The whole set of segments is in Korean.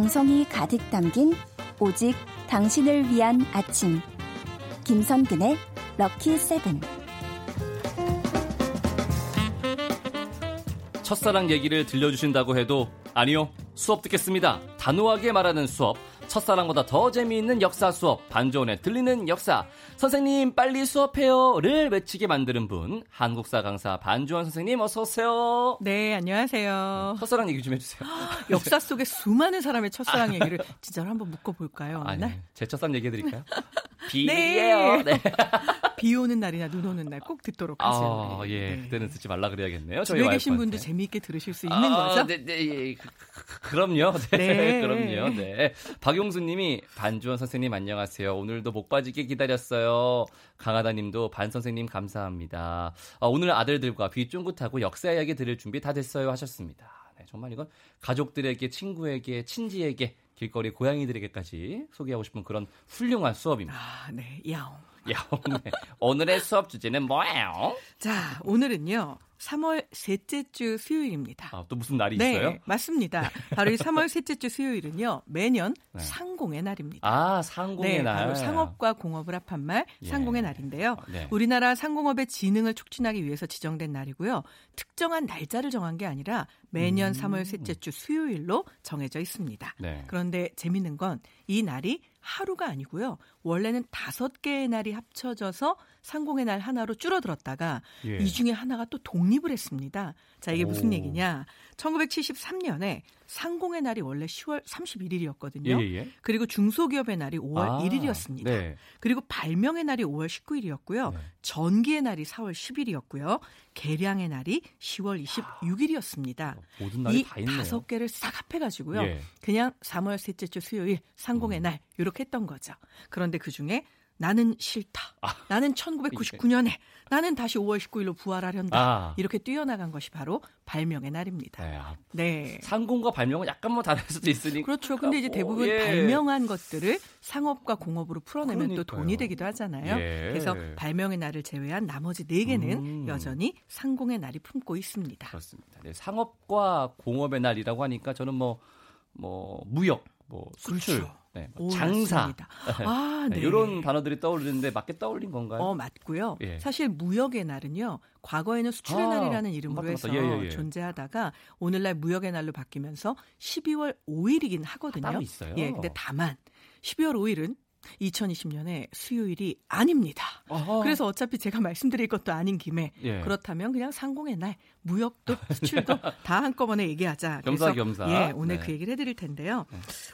정성이 가득 담긴 오직 당신을 위한 아침. 김선근의 럭키 세븐. 첫사랑 얘기를 들려주신다고 해도 아니요 수업 듣겠습니다. 단호하게 말하는 수업. 첫사랑보다 더 재미있는 역사 수업, 반조원에 들리는 역사. 선생님, 빨리 수업해요.를 외치게 만드는 분, 한국사 강사 반조원 선생님, 어서 오세요. 네, 안녕하세요. 첫사랑 얘기 좀 해주세요. 역사 속에 수많은 사람의 첫사랑 얘기를 진짜로 한번 묶어볼까요? 아니, 날? 제 첫사랑 얘기해드릴까요? 비밀이에요. 네. 비 오는 날이나 눈 오는 날 꼭 듣도록 하세요. 아, 예. 네. 그때는 듣지 말라 그래야겠네요. 집에 계신 분도 재미있게 들으실 수 있는 아, 거죠? 네, 네, 예. 그, 그, 그럼요. 네, 네. 그럼요. 네. 박용수 님이 반주원 선생님 안녕하세요. 오늘도 목 빠지게 기다렸어요. 강하다 님도 반 선생님 감사합니다. 아, 오늘 아들들과 귀 쫑긋하고 역사 이야기 들을 준비 다 됐어요 하셨습니다. 네, 정말 이건 가족들에게, 친구에게, 친지에게, 길거리 고양이들에게까지 소개하고 싶은 그런 훌륭한 수업입니다. 아, 네, 야옹. 야, 오늘, 오늘의 수업 주제는 뭐예요? 자, 오늘은요. 3월 셋째 주 수요일입니다. 아, 또 무슨 날이 네, 있어요? 맞습니다. 바로 이 3월 셋째 주 수요일은요. 매년 네. 상공의 날입니다. 아, 상공의 네, 날. 바로 상업과 공업을 합한 말 예. 상공의 날인데요. 네. 우리나라 상공업의 진흥을 촉진하기 위해서 지정된 날이고요. 특정한 날짜를 정한 게 아니라 매년 음. 3월 셋째 주 수요일로 정해져 있습니다. 네. 그런데 재밌는 건 이 날이 하루가 아니고요. 원래는 다섯 개의 날이 합쳐져서 상공의 날 하나로 줄어들었다가 예. 이 중에 하나가 또 독립을 했습니다. 자, 이게 무슨 오. 얘기냐? 1973년에 상공의 날이 원래 10월 31일이었거든요. 예, 예. 그리고 중소기업의 날이 5월 아, 1일이었습니다. 네. 그리고 발명의 날이 5월 19일이었고요. 네. 전기의 날이 4월 10일이었고요. 개량의 날이 10월 26일이었습니다. 모든 날이 이 다. 다섯 개를 싹 합해 가지고요. 예. 그냥 3월 셋째 주 수요일 상공의 음. 날 이렇게 했던 거죠. 그런데 그 중에 나는 싫다. 아. 나는 1999년에 나는 다시 5월 19일로 부활하련다. 아. 이렇게 뛰어나간 것이 바로 발명의 날입니다. 네. 아, 네. 상공과 발명은 약간 뭐 다를 수도 있으니까. 그렇죠. 근데 이제 뭐, 대부분 예. 발명한 것들을 상업과 공업으로 풀어내면 또 그러니까요. 돈이 되기도 하잖아요. 예. 그래서 발명의 날을 제외한 나머지 네 개는 음. 여전히 상공의 날이 품고 있습니다. 그렇습니다. 네, 상업과 공업의 날이라고 하니까 저는 뭐, 뭐, 무역, 뭐, 수출, 그렇죠. 네, 뭐 오, 장사. 아, 네. 이런 단어들이 떠오르는데 맞게 떠올린 건가요? 어, 맞고요. 예. 사실 무역의 날은요. 과거에는 수출의 아, 날이라는 이름으로 해서. 예, 예, 예. 존재하다가 오늘날 무역의 날로 바뀌면서 12월 5일이긴 하거든요. 따로 있어요? 예, 근데 다만 12월 5일은 2020년에 수요일이 아닙니다. 어허. 그래서 어차피 제가 말씀드릴 것도 아닌 김에 예. 그렇다면 그냥 상공의 날 무역도 수출도 다 한꺼번에 얘기하자. 그래서 겸사 겸사. 예, 오늘 네. 그 얘기를 해드릴 텐데요.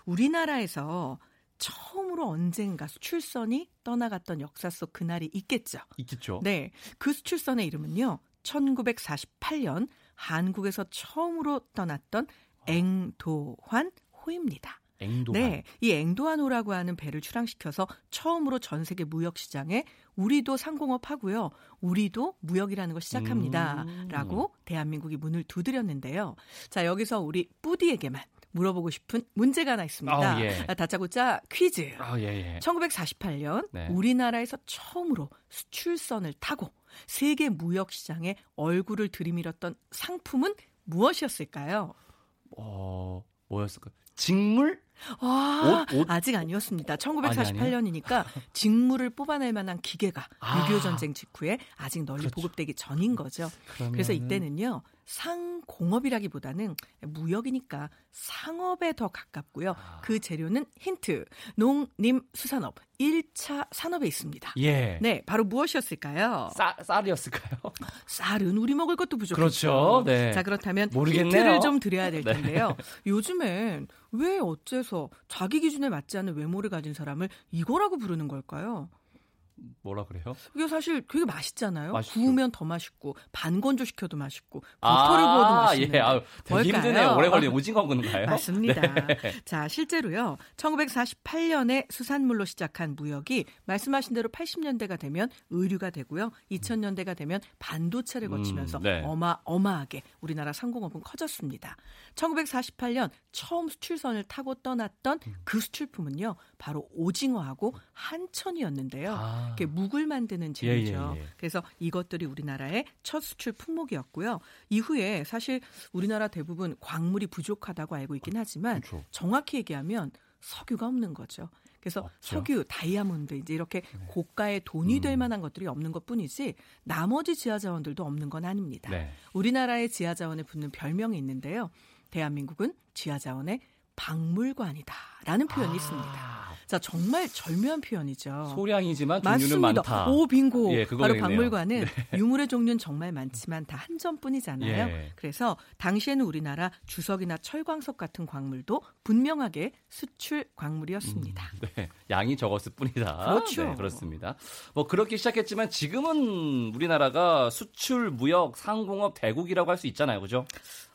우리나라에서 처음으로 언젠가 수출선이 떠나갔던 역사 속 그날이 있겠죠. 있겠죠. 네, 그 수출선의 이름은요. 1948년 한국에서 처음으로 떠났던 앵도환 호입니다. 앵도한. 네, 이 앵도환호라고 하는 배를 출항시켜서 처음으로 전 세계 무역 시장에 우리도 상공업 하고요. 우리도 무역이라는 걸 시작합니다. 음. 라고 대한민국이 문을 두드렸는데요. 자, 여기서 우리 뿌디에게만 물어보고 싶은 문제가 하나 있습니다. 아, 예. 아, 다짜고짜 퀴즈. 아, 예, 예. 1948년 네. 우리나라에서 처음으로 수출선을 타고 세계 무역 시장에 얼굴을 들이밀었던 상품은 무엇이었을까요? 어, 뭐였을까? 직물? 아, 옷, 옷? 아직 아니었습니다. 아니, 아니에요? 1948년이니까 직물을 뽑아낼 만한 기계가 아. 6.25 전쟁 직후에 아직 널리 그렇죠. 보급되기 전인 거죠. 그래서 그러면은- 이때는요. 상공업이라기보다는 무역이니까 상업에 더 가깝고요. 아. 그 재료는 힌트. 농림수산업 1차 산업에 있습니다. 예. 네, 바로 무엇이었을까요? 쌀, 쌀이었을까요? 쌀은 우리 먹을 것도 부족했죠. 그렇죠. 네. 자, 그렇다면 모르겠네요. 힌트를 좀 드려야 될 네. 텐데요. 요즘엔 왜 어째서 자기 기준에 맞지 않는 외모를 가진 사람을 이거라고 부르는 걸까요? 뭐라 그래요? 이게 사실 되게 맛있잖아요. 맛있죠. 구우면 더 맛있고 반 건조 시켜도 맛있고 버터를 구워도 맛있는. 예. 아유, 되게 뭘까요? 힘드네요. 오래 걸린 오징어 건가요? 맞습니다. 네. 자, 실제로요. 1948년에 수산물로 시작한 무역이 말씀하신 대로 80년대가 되면 의류가 되고요. 2000년대가 되면 반도체를 거치면서 음, 네. 어마어마하게 우리나라 상공업은 커졌습니다. 1948년 처음 수출선을 타고 떠났던 음. 그 수출품은요. 바로 오징어하고 한천이었는데요. 아. 이렇게 묵을 만드는 재료죠. 예, 예, 예. 그래서 이것들이 우리나라의 첫 수출 품목이었고요. 이후에 사실 우리나라 대부분 광물이 부족하다고 알고 있긴 하지만 그렇죠. 정확히 얘기하면 석유가 없는 거죠. 그래서 없죠. 석유, 다이아몬드 이제 이렇게 네. 고가의 돈이 될 음. 만한 것들이 없는 것뿐이지 나머지 지하 자원들도 없는 건 아닙니다. 네. 우리나라의 지하 자원에 붙는 별명이 있는데요. 대한민국은 지하 자원의 박물관이다라는 표현이 아. 있습니다. 자 정말 절묘한 표현이죠. 소량이지만 종류는 맞습니다. 많다. 오 빙고. 예, 바로 박물관은 네. 유물의 종류는 정말 많지만 다 한 점뿐이잖아요. 예. 그래서 당시에는 우리나라 주석이나 철광석 같은 광물도 분명하게 수출 광물이었습니다. 음, 네. 양이 적었을 뿐이다. 그렇죠. 네, 그렇습니다. 뭐 그렇게 시작했지만 지금은 우리나라가 수출, 무역, 상공업 대국이라고 할 수 있잖아요, 그죠?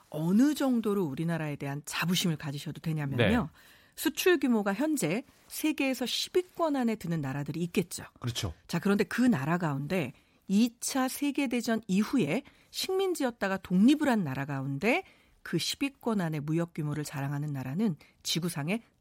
어느 정도로 우리나라에 대한 자부심을 가지셔도 되냐면요. 네. 수출 규모가 현재 세계에서 10위권 안에 드는 나라들이 있겠죠. 그렇죠. 자, 그런데 그 나라 가운데 2차 세계대전 이후에 식민지였다가 독립을 한 나라 가운데 그 10위권 안에 무역 규모를 자랑하는 나라는 지구상에 딱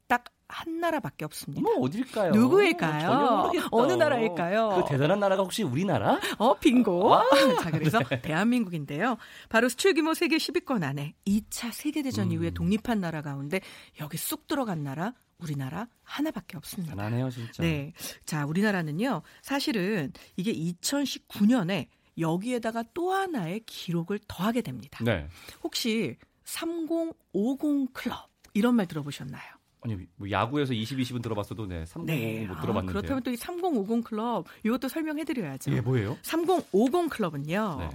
한 나라밖에 없습니다. 뭐 어딜까요? 누구일까요? 어느 나라일까요? 그 대단한 나라가 혹시 우리나라? 어, 빙고. 아, 자, 그래서 네. 대한민국인데요. 바로 수출 규모 세계 10위권 안에 2차 세계 대전 음. 이후에 독립한 나라 가운데 여기 쑥 들어간 나라 우리나라 하나밖에 없습니다. 가난해요, 진짜. 네. 자, 우리나라는요. 사실은 이게 2019년에 여기에다가 또 하나의 기록을 더하게 됩니다. 네. 혹시 3050 클럽 이런 말 들어보셨나요? 아니 뭐 야구에서 20, 20은 들어봤어도 네, 3050 네. 못 들어봤는데. 아, 그렇다면 또 이 3050 클럽 이것도 설명해 드려야죠. 예, 뭐예요? 3050 클럽은요. 네.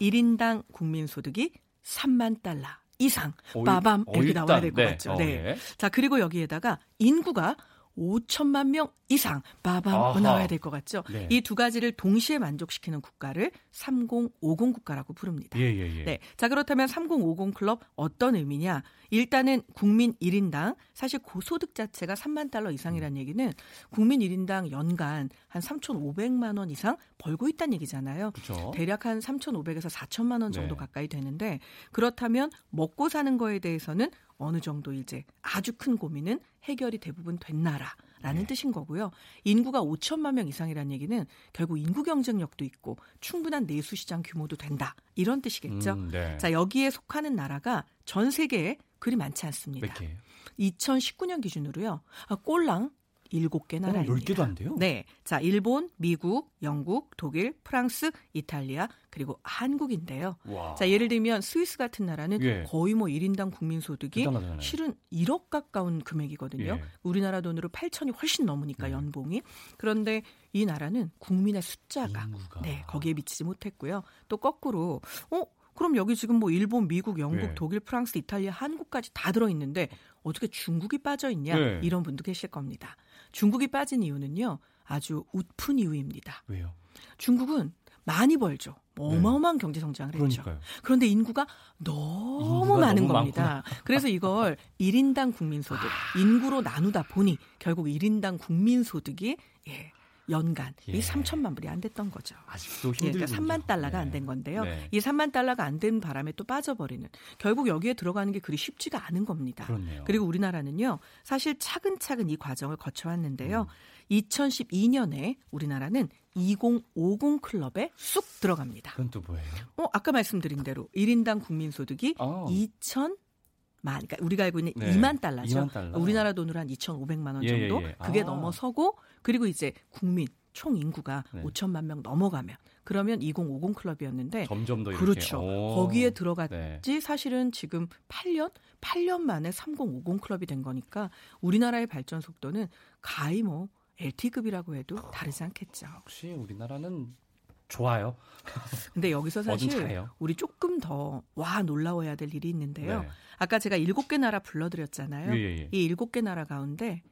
1인당 국민 소득이 3만 달러 이상 어, 빠밤 어, 이렇게 나와야 될것 네. 같죠. 어, 네. 예. 자 그리고 여기에다가 인구가 5천만 명 이상 빠밤 나와야 될 것 같죠. 네. 이두 가지를 동시에 만족시키는 국가를 3050 국가라고 부릅니다. 예, 예, 예. 네. 자, 그렇다면 3050 클럽 어떤 의미냐? 일단은 국민 1인당 사실 고소득 자체가 3만 달러 이상이라는 음. 얘기는 국민 1인당 연간 한 3,500만 원 이상 벌고 있다는 얘기잖아요. 그쵸? 대략 한 3,500에서 4천만 원 정도 네. 가까이 되는데 그렇다면 먹고 사는 거에 대해서는 어느 정도 이제 아주 큰 고민은 해결이 대부분 된 나라 라는 네. 뜻인 거고요. 인구가 5천만 명 이상이라는 얘기는 결국 인구 경쟁력도 있고 충분한 내수 시장 규모도 된다. 이런 뜻이겠죠. 음, 네. 자, 여기에 속하는 나라가 전 세계에 그리 많지 않습니다. 몇 개예요? 2019년 기준으로요. 아, 꼴랑 일곱 개 나라입니다. 10개도 안 돼요? 네. 자, 일본, 미국, 영국, 독일, 프랑스, 이탈리아, 그리고 한국인데요. 와. 자, 예를 들면 스위스 같은 나라는 예. 거의 뭐 1인당 국민 소득이. 실은 1억 가까운 금액이거든요. 예. 우리나라 돈으로 8천이 훨씬 넘으니까 네. 연봉이. 그런데 이 나라는 국민의 숫자가 인구가. 네, 거기에 미치지 못했고요. 또 거꾸로 어 그럼 여기 지금 뭐 일본, 미국, 영국, 네. 독일, 프랑스, 이탈리아, 한국까지 다 들어 있는데 어떻게 중국이 빠져 있냐 네. 이런 분도 계실 겁니다. 중국이 빠진 이유는요. 아주 웃픈 이유입니다. 왜요? 중국은 많이 벌죠. 어마어마한 네. 경제 성장을 했죠. 그러니까요. 그런데 인구가 너무 많은 너무 겁니다. 많구나. 그래서 이걸 1인당 국민소득, 아. 인구로 나누다 보니 결국 1인당 국민소득이 예, 연간 예. 이 3천만 불이 안 됐던 거죠. 아직도 힘들죠. 예, 그러니까 3만 달러가 네. 안된 건데요. 네. 이 3만 달러가 안 된 바람에 또 빠져버리는 결국 여기에 들어가는 게 그리 쉽지가 않은 겁니다. 그렇네요. 그리고 우리나라는요. 사실 차근차근 이 과정을 거쳐왔는데요. 음. 2012년에 우리나라는 2050 클럽에 쑥 들어갑니다. 그건 또 뭐예요? 어, 아까 말씀드린 대로 1인당 국민 소득이 어. 2천 만, 그러니까 우리가 알고 있는 네. 2만 달러죠. 2만 달러. 우리나라 돈으로 한 2,500만 원 예, 정도. 예, 예. 그게 아. 넘어서고 그리고 이제 국민 총 인구가 네. 5천만 명 넘어가면 그러면 2050 클럽이었는데 점점 더 그렇죠. 오. 거기에 들어갔지 네. 사실은 지금 8년 8년 만에 3050 클럽이 된 거니까 우리나라의 발전 속도는 가히 뭐 LT급이라고 해도 다르지 않겠죠. 역시 우리나라는 좋아요. 근데 여기서 사실 우리 조금 더 와 놀라워야 될 일이 있는데요. 네. 아까 제가 일곱 개 나라 불러드렸잖아요. 예, 예, 예. 이 일곱 개 나라 가운데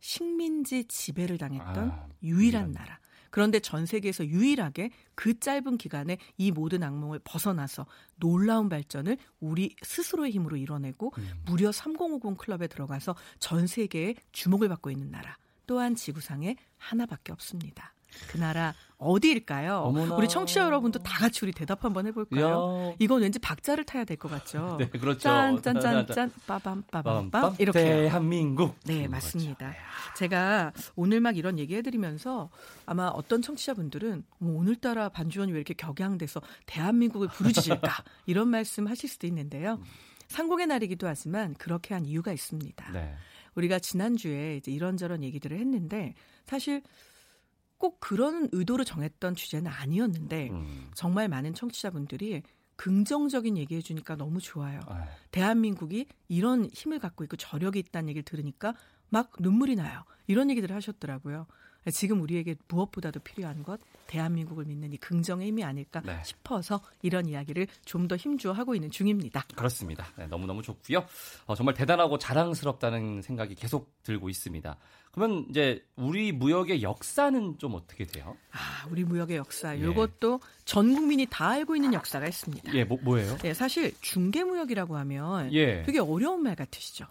식민지 지배를 당했던 아, 유일한 음. 나라. 그런데 전 세계에서 유일하게 그 짧은 기간에 이 모든 악몽을 벗어나서 놀라운 발전을 우리 스스로의 힘으로 이뤄내고 음. 무려 3050 클럽에 들어가서 전 세계에 주목을 받고 있는 나라. 또한 지구상에 하나밖에 없습니다. 그 나라 어디일까요? 어머나. 우리 청취자 여러분도 다 같이 우리 대답 한번 해볼까요? 야. 이건 왠지 박자를 타야 될 것 같죠? 네, 그렇죠. 짠 짠 짠 짠 빠밤 빠밤 빰 이렇게 대한민국. 네, 맞습니다. 제가 오늘 막 이런 얘기 해드리면서 아마 어떤 청취자분들은 오늘따라 반주원이 왜 이렇게 격양돼서 대한민국을 부르짖을까 이런 말씀 하실 수도 있는데요. 상공의 날이기도 하지만 그렇게 한 이유가 있습니다. 네. 우리가 지난주에 이제 이런저런 얘기들을 했는데 사실 꼭 그런 의도로 정했던 주제는 아니었는데 음. 정말 많은 청취자분들이 긍정적인 얘기 해 주니까 너무 좋아요. 아유. 대한민국이 이런 힘을 갖고 있고 저력이 있다는 얘기를 들으니까 막 눈물이 나요. 이런 얘기들을 하셨더라고요. 지금 우리에게 무엇보다도 필요한 것 대한민국을 믿는 이 긍정의 힘이 아닐까 네. 싶어서 이런 이야기를 좀 더 힘주어 하고 있는 중입니다. 그렇습니다. 네, 너무너무 좋고요. 어, 정말 대단하고 자랑스럽다는 생각이 계속 들고 있습니다. 그러면 이제 우리 무역의 역사는 좀 어떻게 돼요? 아, 우리 무역의 역사. 예. 이것도 전 국민이 다 알고 있는 역사가 있습니다. 예, 뭐, 뭐예요? 예, 사실 중개 무역이라고 하면 예. 되게 어려운 말 같으시죠?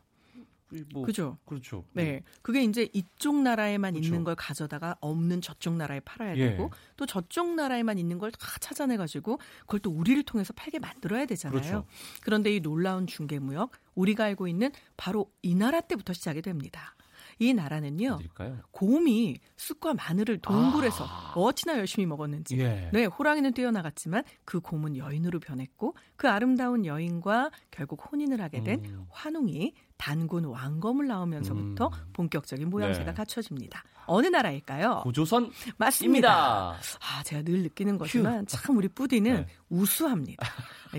뭐, 그죠? 그렇죠. 네. 그게 이제 이쪽 나라에만 그렇죠. 있는 걸 가져다가 없는 저쪽 나라에 팔아야 예. 되고 또 저쪽 나라에만 있는 걸 다 찾아내 가지고 그걸 또 우리를 통해서 팔게 만들어야 되잖아요. 그렇죠. 그런데 이 놀라운 중개 무역 우리가 알고 있는 바로 이 나라 때부터 시작이 됩니다. 이 나라는요. 어딜까요? 곰이 쑥과 마늘을 동굴에서 아. 어찌나 열심히 먹었는지. 예. 네, 호랑이는 뛰어나갔지만 그 곰은 여인으로 변했고 그 아름다운 여인과 결국 혼인을 하게 된 음. 환웅이 단군 왕검을 낳으면서부터 음. 본격적인 모양새가 네. 갖춰집니다. 어느 나라일까요? 고조선 맞습니다. 아, 제가 늘 느끼는 거지만 휴. 참 우리 뿌디는 네. 우수합니다.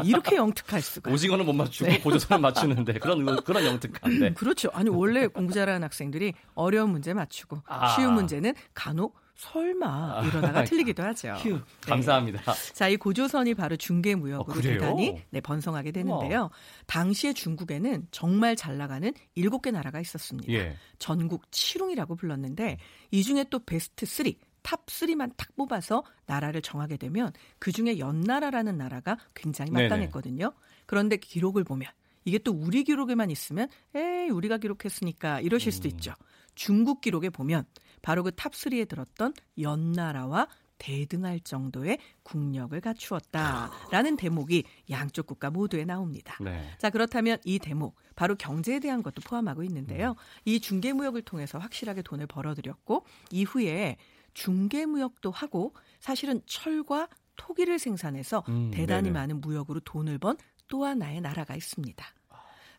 이렇게 영특할 수가. 오징어는 못 맞추고 네. 고조선은 맞추는데 그런 그런 영특한데. 네. 그렇죠. 아니 원래 공부 잘하는 학생들이 어려운 문제 맞추고 아. 쉬운 문제는 간혹 설마 아, 이러다가 틀리기도 하죠. 휴, 네. 감사합니다. 자, 이 고조선이 바로 중개 무역으로 어, 대단히 네, 번성하게 되는데요. 우와. 당시에 중국에는 정말 잘 나가는 일곱 개 나라가 있었습니다. 예. 전국 칠웅이라고 불렀는데 이 중에 또 베스트 3, top 3만 탁 뽑아서 나라를 정하게 되면 그 중에 연나라라는 나라가 굉장히 막강했거든요. 그런데 기록을 보면 이게 또 우리 기록에만 있으면 에이 우리가 기록했으니까 이러실 수도 음. 있죠. 중국 기록에 보면 바로 그 top3에 들었던 연나라와 대등할 정도의 국력을 갖추었다라는 대목이 양쪽 국가 모두에 나옵니다. 네. 자, 그렇다면 이 대목 바로 경제에 대한 것도 포함하고 있는데요. 음. 이 중개 무역을 통해서 확실하게 돈을 벌어들였고 이후에 중개 무역도 하고 사실은 철과 토기를 생산해서 음, 대단히 네네. 많은 무역으로 돈을 번 또 하나의 나라가 있습니다.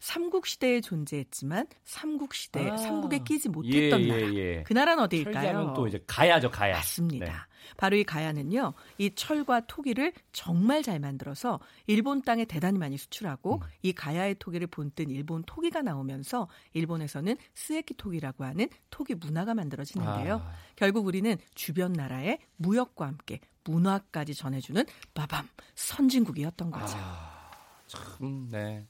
삼국 시대에 존재했지만 삼국 시대 아. 삼국에 끼지 못했던 예, 예, 나라. 예. 그 나라는 어디일까요? 또 이제 가야죠, 가야. 맞습니다. 네. 바로 이 가야는요, 이 철과 토기를 정말 잘 만들어서 일본 땅에 대단히 많이 수출하고 음. 이 가야의 토기를 본뜬 일본 토기가 나오면서 일본에서는 스에키 토기라고 하는 토기 문화가 만들어지는데요. 아. 결국 우리는 주변 나라의 무역과 함께 문화까지 전해주는 빠밤 선진국이었던 거죠. 아, 참, 네.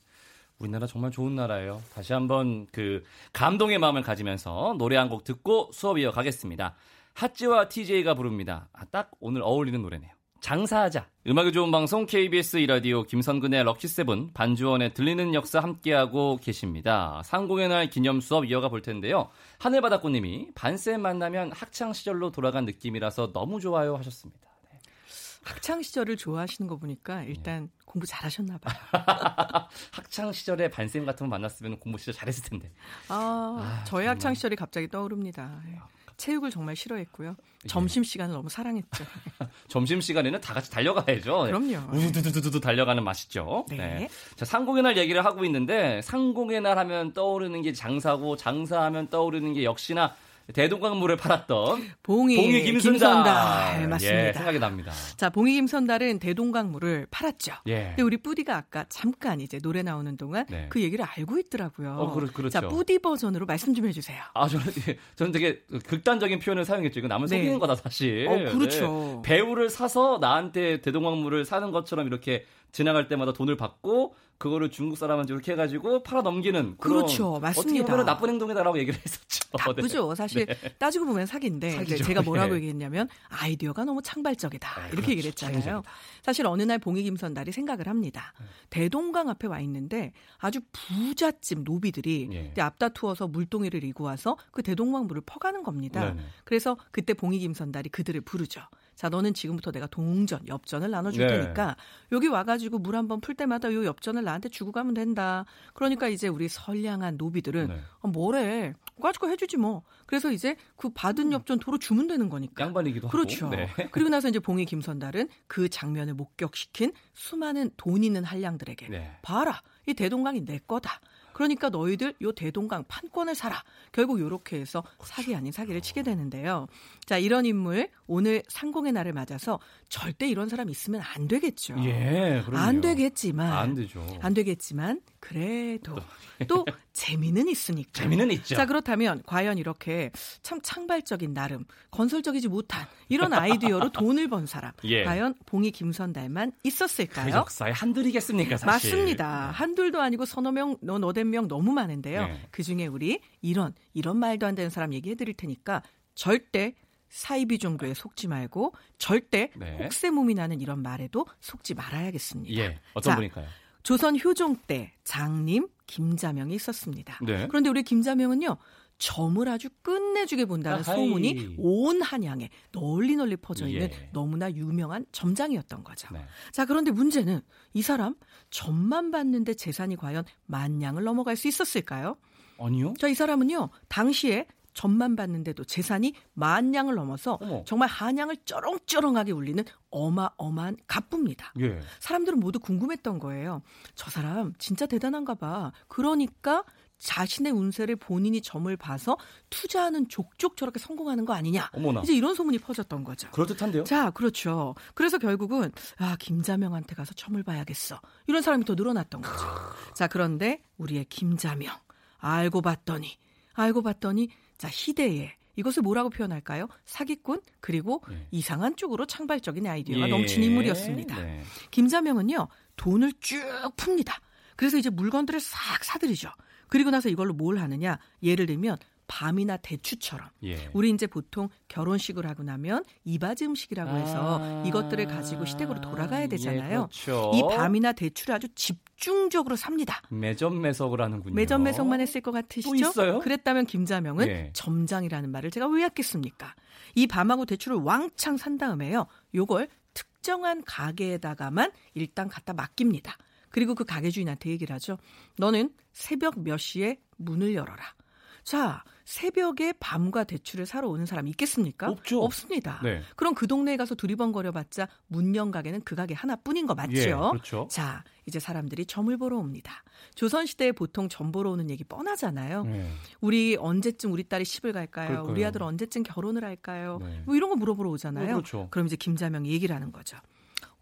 우리나라 정말 좋은 나라예요. 다시 한번 그 감동의 마음을 가지면서 노래 한 곡 듣고 수업 이어가겠습니다. 핫지와 TJ가 부릅니다. 아, 딱 오늘 어울리는 노래네요. 장사하자. 음악이 좋은 방송 KBS 이라디오 김선근의 럭키세븐 반주원의 들리는 역사 함께하고 계십니다. 상공의 날 기념 수업 이어가 볼 텐데요. 하늘바다꽃님이 반쌤 만나면 학창 시절로 돌아간 느낌이라서 너무 좋아요 하셨습니다. 학창 시절을 좋아하시는 거 보니까 일단 예. 공부 잘하셨나 봐요. 학창 시절에 반쌤 같은 분 만났으면 공부 진짜 잘했을 텐데. 아, 아 저의 정말. 학창 시절이 갑자기 떠오릅니다. 예. 체육을 정말 싫어했고요. 예. 점심 시간을 너무 사랑했죠. 점심 시간에는 다 같이 달려가야죠. 그럼요. 우두두두두 달려가는 맛이죠. 네. 네. 자, 상공의 날 얘기를 하고 있는데 상공의 날 하면 떠오르는 게 장사고 장사하면 떠오르는 게 역시나 대동강물을 팔았던 봉이, 봉이 김선달, 김선달. 네, 맞습니다. 예, 생각이 납니다. 자, 봉이 김선달은 대동강물을 팔았죠. 예. 근데 우리 뿌디가 아까 잠깐 이제 노래 나오는 동안 네. 그 얘기를 알고 있더라고요. 어, 그렇, 그렇죠. 자, 뿌디 버전으로 말씀 좀 해주세요. 아, 저는 저는 되게 극단적인 표현을 사용했죠. 이건 남을 네. 속이는 거다 사실. 어, 그렇죠. 네. 배우를 사서 나한테 대동강물을 사는 것처럼 이렇게 지나갈 때마다 돈을 받고 그거를 중국 사람한테 이렇게 해가지고 팔아 넘기는 그렇죠, 맞습니다. 어떻게 보면 나쁜 행동이다라고 얘기를 했었죠. 나쁘죠. 네. 사실 네. 따지고 보면 사기인데 사기죠. 제가 뭐라고 네. 얘기했냐면 아이디어가 너무 창발적이다 네, 이렇게 그렇죠. 얘기를 했잖아요. 창의적이다. 사실 어느 날 봉익 김선달이 생각을 합니다. 네. 대동강 앞에 와 있는데 아주 부잣집 노비들이 예. 앞다투어서 물동이를 이고 와서 그 대동강 물을 퍼가는 겁니다. 네네. 그래서 그때 봉이 김선달이 그들을 부르죠. 자, 너는 지금부터 내가 동전, 엽전을 나눠줄 네. 테니까 여기 와가지고 물 한 번 풀 때마다 요 엽전을 나한테 주고 가면 된다. 그러니까 이제 우리 선량한 노비들은 네. 어, 뭐래 가지고 해주지 뭐. 그래서 이제 그 받은 엽전 도로 주면 되는 거니까. 양반이기도 그렇죠. 하고. 네. 그리고 나서 이제 봉이 김선달은 그 장면을 목격시킨 수많은 돈 있는 한량들에게 네. 봐라 이 대동강이 내 거다. 그러니까 너희들 요 대동강 판권을 사라. 결국 요렇게 해서 사기 아닌 사기를 치게 되는데요. 자, 이런 인물 오늘 상공의 날을 맞아서 절대 이런 사람 있으면 안 되겠죠. 예, 그럼요. 안 되겠지만 안 되죠. 안 되겠지만 그래도 또 재미는 있으니까. 재미는 있죠. 자, 그렇다면 과연 이렇게 참 창발적인 나름 건설적이지 못한 이런 아이디어로 돈을 번 사람 예. 과연 봉이 김선달만 있었을까요? 그 역사에 한둘이겠습니까, 사실. 맞습니다. 한 둘도 아니고 서너 명, 너댓 명 너무 많은데요. 예. 그중에 우리 이런 이런 말도 안 되는 사람 얘기해 드릴 테니까 절대 사이비 종교에 속지 말고 절대 네. 혹세무이 나는 이런 말에도 속지 말아야겠습니다. 예, 어떤 자, 분일까요? 조선 효종 때 장님 김자명이 있었습니다. 네. 그런데 우리 김자명은요. 점을 아주 끝내주게 본다는 아하이. 소문이 온 한양에 널리 널리 퍼져 있는 예. 너무나 유명한 점장이었던 거죠. 네. 자, 그런데 문제는 이 사람 점만 받는데 재산이 과연 만냥을 넘어갈 수 있었을까요? 아니요. 자, 이 사람은요, 당시에 점만 받는데도 재산이 만냥을 넘어서 어머. 정말 한양을 쩌렁쩌렁하게 울리는 어마어마한 갑부입니다. 예. 사람들은 모두 궁금했던 거예요. 저 사람 진짜 대단한가 봐. 그러니까 자신의 운세를 본인이 점을 봐서 투자하는 족족 저렇게 성공하는 거 아니냐. 어머나. 이제 이런 소문이 퍼졌던 거죠. 그럴듯한데요? 자, 그렇죠. 그래서 결국은 아, 김자명한테 가서 점을 봐야겠어. 이런 사람이 더 늘어났던 거죠. 자, 그런데 우리의 김자명 알고 봤더니 알고 봤더니 자, 희대에 이것을 뭐라고 표현할까요? 사기꾼 그리고 네. 이상한 쪽으로 창발적인 아이디어가 예. 넘친 인물이었습니다. 네. 김자명은요 돈을 쭉 풉니다. 그래서 이제 물건들을 싹 사들이죠. 그리고 나서 이걸로 뭘 하느냐? 예를 들면 밤이나 대추처럼 예. 우리 이제 보통 결혼식을 하고 나면 이바지 음식이라고 해서 아~ 이것들을 가지고 시댁으로 돌아가야 되잖아요. 예, 그렇죠. 이 밤이나 대추를 아주 집중적으로 삽니다. 매점 매석을 하는군요. 매점 매석만 했을 것 같으시죠? 그랬다면 김자명은 예. 점장이라는 말을 제가 왜 했겠습니까? 이 밤하고 대추를 왕창 산 다음에요. 요걸 특정한 가게에다가만 일단 갖다 맡깁니다. 그리고 그 가게 주인한테 얘기를 하죠. 너는 새벽 몇 시에 문을 열어라. 자, 새벽에 밤과 대추를 사러 오는 사람 있겠습니까? 없죠. 없습니다. 네. 그럼 그 동네에 가서 두리번거려봤자 문연 가게는 그 가게 하나뿐인 거 맞죠? 예, 그렇죠. 자, 이제 사람들이 점을 보러 옵니다. 조선시대에 보통 점 보러 오는 얘기 뻔하잖아요. 네. 우리 언제쯤 우리 딸이 시집을 갈까요? 그럴까요? 우리 아들 언제쯤 결혼을 할까요? 네. 뭐 이런 거 물어보러 오잖아요. 어, 그렇죠. 그럼 이제 김자명이 얘기를 하는 거죠.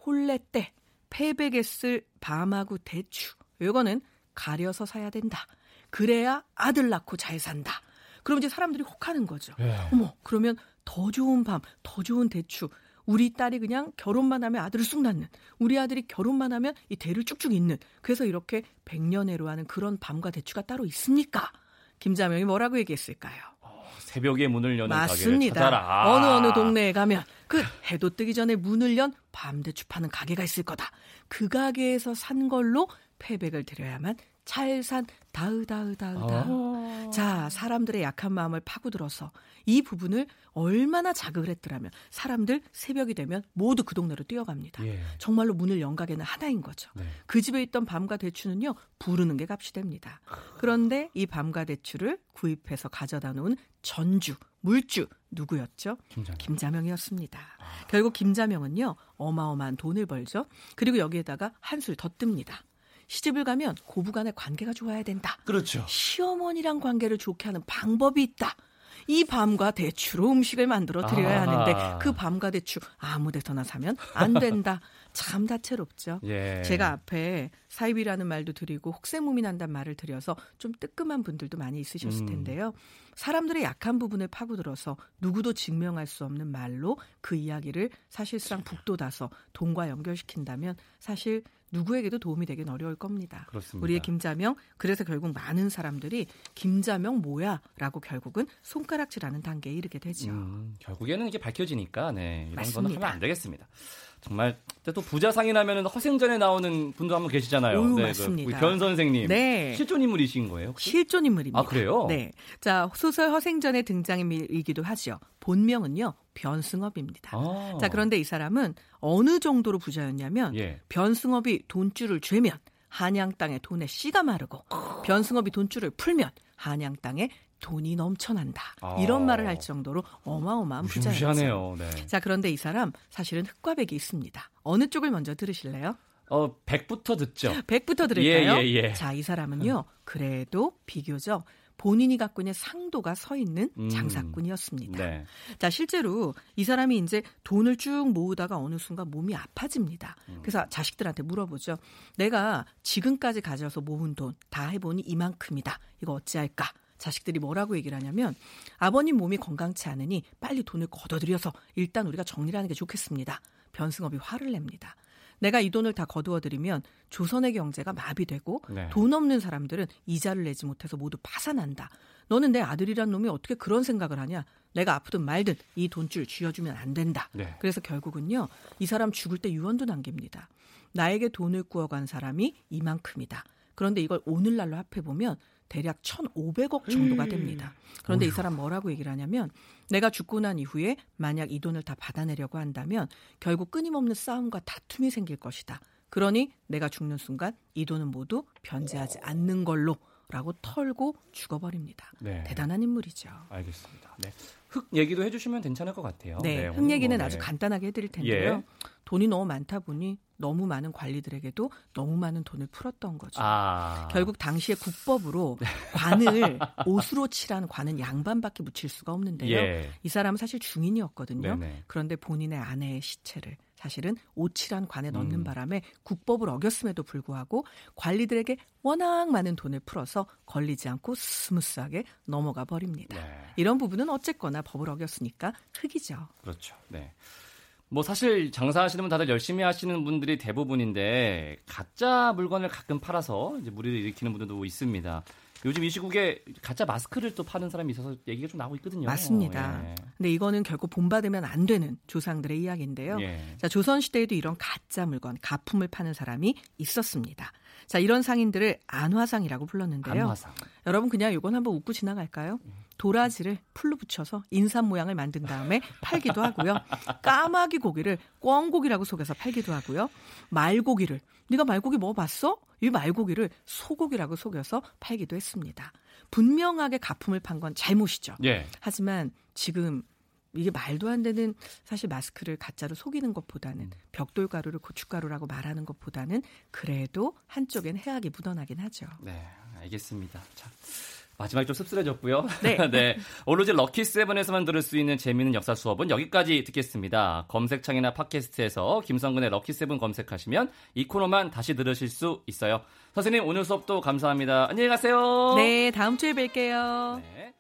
혼례 때 패백에 쓸 밤하고 대추. 요거는 가려서 사야 된다. 그래야 아들 낳고 잘 산다. 그럼 이제 사람들이 혹하는 거죠. 네. 어머, 그러면 더 좋은 밤, 더 좋은 대추. 우리 딸이 그냥 결혼만 하면 아들을 쑥 낳는. 우리 아들이 결혼만 하면 이 대를 쭉쭉 잇는. 그래서 이렇게 백년해로 하는 그런 밤과 대추가 따로 있습니까? 김자명이 뭐라고 얘기했을까요? 어, 새벽에 문을 여는 맞습니다. 가게를 찾아라. 어느 어느 동네에 가면 그 해도 뜨기 전에 문을 연 밤대추 파는 가게가 있을 거다. 그 가게에서 산 걸로 패백을 드려야만 찰산 다으다으다으다. 아. 자, 사람들의 약한 마음을 파고들어서 이 부분을 얼마나 자극을 했더라면 사람들 새벽이 되면 모두 그 동네로 뛰어갑니다. 예. 정말로 문을 연 가게는 하나인 거죠. 네. 그 집에 있던 밤과 대추는요 부르는 게 값이 됩니다. 그런데 이 밤과 대추를 구입해서 가져다 놓은 전주 물주 누구였죠? 김자명. 김자명이었습니다. 아. 결국 김자명은요 어마어마한 돈을 벌죠. 그리고 여기에다가 한술 더 뜹니다. 시집을 가면 고부간의 관계가 좋아야 된다. 그렇죠. 시어머니랑 관계를 좋게 하는 방법이 있다. 이 밤과 대추로 음식을 만들어 드려야 하는데 그 밤과 대추 아무 데서나 사면 안 된다. 참 다채롭죠. 예. 제가 앞에 사입이라는 말도 드리고 혹세무미 난다는 말을 드려서 좀 뜨끔한 분들도 많이 있으셨을 음. 텐데요. 사람들의 약한 부분을 파고들어서 누구도 증명할 수 없는 말로 그 이야기를 사실상 북돋아서 돈과 연결시킨다면 사실 누구에게도 도움이 되긴 어려울 겁니다. 그렇습니다. 우리의 김자명 그래서 결국 많은 사람들이 김자명 뭐야라고 결국은 손가락질하는 단계에 이르게 되죠. 음, 결국에는 이게 밝혀지니까 네, 이런 맞습니다. 거는 하면 안 되겠습니다. 정말 또 부자상이라면 허생전에 나오는 분도 한 분 계시잖아요. 오, 네, 그 맞습니다. 그 변 선생님. 네. 실존 인물이신 거예요? 혹시? 실존 인물입니다. 아 그래요? 네. 자 소설 허생전의 등장인물이기도 하죠. 본명은요 변승업입니다. 아. 자 그런데 이 사람은 어느 정도로 부자였냐면 예. 변승업이 돈줄을 죄면 한양 땅에 돈에 씨가 마르고 변승업이 돈줄을 풀면 한양 땅에 돈이 넘쳐난다. 아. 이런 말을 할 정도로 어마어마한 부자였어요. 네. 자, 그런데 이 사람 사실은 흑과 백이 있습니다. 어느 쪽을 먼저 들으실래요? 어, 백부터 듣죠. 백부터 들을까요? 예, 예, 예. 자, 이 사람은요. 그래도 비교적 본인이 갖고 있는 상도가 서 있는 음. 장사꾼이었습니다. 네. 자, 실제로 이 사람이 이제 돈을 쭉 모으다가 어느 순간 몸이 아파집니다. 음. 그래서 자식들한테 물어보죠. 내가 지금까지 가져서 모은 돈 다 해보니 이만큼이다. 이거 어찌할까? 자식들이 뭐라고 얘기를 하냐면 아버님 몸이 건강치 않으니 빨리 돈을 걷어들여서 일단 우리가 정리를 하는 게 좋겠습니다. 변승업이 화를 냅니다. 내가 이 돈을 다 거두어들이면 조선의 경제가 마비되고 네. 돈 없는 사람들은 이자를 내지 못해서 모두 파산한다. 너는 내 아들이란 놈이 어떻게 그런 생각을 하냐? 내가 아프든 말든 이 돈줄 쥐어주면 안 된다. 네. 그래서 결국은요, 이 사람 죽을 때 유언도 남깁니다. 나에게 돈을 구워간 사람이 이만큼이다. 그런데 이걸 오늘날로 합해보면 대략 1,500억 정도가 됩니다. 그런데 이 사람 뭐라고 얘기를 하냐면 내가 죽고 난 이후에 만약 이 돈을 다 받아내려고 한다면 결국 끊임없는 싸움과 다툼이 생길 것이다. 그러니 내가 죽는 순간 이 돈은 모두 변제하지 않는 걸로 라고 털고 죽어버립니다. 네. 대단한 인물이죠. 알겠습니다. 네. 흑 얘기도 해주시면 괜찮을 것 같아요. 네, 네흑 얘기는 뭐, 네. 아주 간단하게 해드릴 텐데요. 예. 돈이 너무 많다 보니 너무 많은 관리들에게도 너무 많은 돈을 풀었던 거죠. 아. 결국 당시의 국법으로 네. 관을 옻으로 칠한 관은 양반밖에 묻힐 수가 없는데요. 예. 이 사람은 사실 중인이었거든요. 네네. 그런데 본인의 아내의 시체를 사실은 옻칠한 관에 넣는 음. 바람에 국법을 어겼음에도 불구하고 관리들에게 워낙 많은 돈을 풀어서 걸리지 않고 스무스하게 넘어가 버립니다. 네. 이런 부분은 어쨌거나 법을 어겼으니까 흑이죠. 그렇죠. 네. 뭐 사실 장사하시는 분 다들 열심히 하시는 분들이 대부분인데 가짜 물건을 가끔 팔아서 이제 물의를 일으키는 분들도 있습니다. 요즘 이 시국에 가짜 마스크를 또 파는 사람이 있어서 얘기가 좀 나오고 있거든요. 맞습니다. 예. 근데 이거는 결국 본받으면 안 되는 조상들의 이야기인데요. 예. 자, 조선 시대에도 이런 가짜 물건, 가품을 파는 사람이 있었습니다. 자, 이런 상인들을 안화상이라고 불렀는데요. 안화상. 여러분 그냥 이건 한번 웃고 지나갈까요? 도라지를 풀로 붙여서 인삼 모양을 만든 다음에 팔기도 하고요. 까마귀 고기를 꿩고기라고 속여서 팔기도 하고요. 말고기를 네가 말고기 먹어봤어? 이 말고기를 소고기라고 속여서 팔기도 했습니다. 분명하게 가품을 판 건 잘못이죠. 예. 하지만 지금 이게 말도 안 되는 사실 마스크를 가짜로 속이는 것보다는 음. 벽돌 가루를 고춧가루라고 말하는 것보다는 그래도 한쪽엔 해학이 묻어나긴 하죠. 네, 알겠습니다. 자, 마지막에 좀 씁쓸해졌고요. 네. 네. 오로지 럭키 세븐에서만 들을 수 있는 재미있는 역사 수업은 여기까지 듣겠습니다. 검색창이나 팟캐스트에서 김성근의 럭키 세븐 검색하시면 이 코너만 다시 들으실 수 있어요. 선생님 오늘 수업도 감사합니다. 안녕히 가세요. 네, 다음 주에 뵐게요. 네.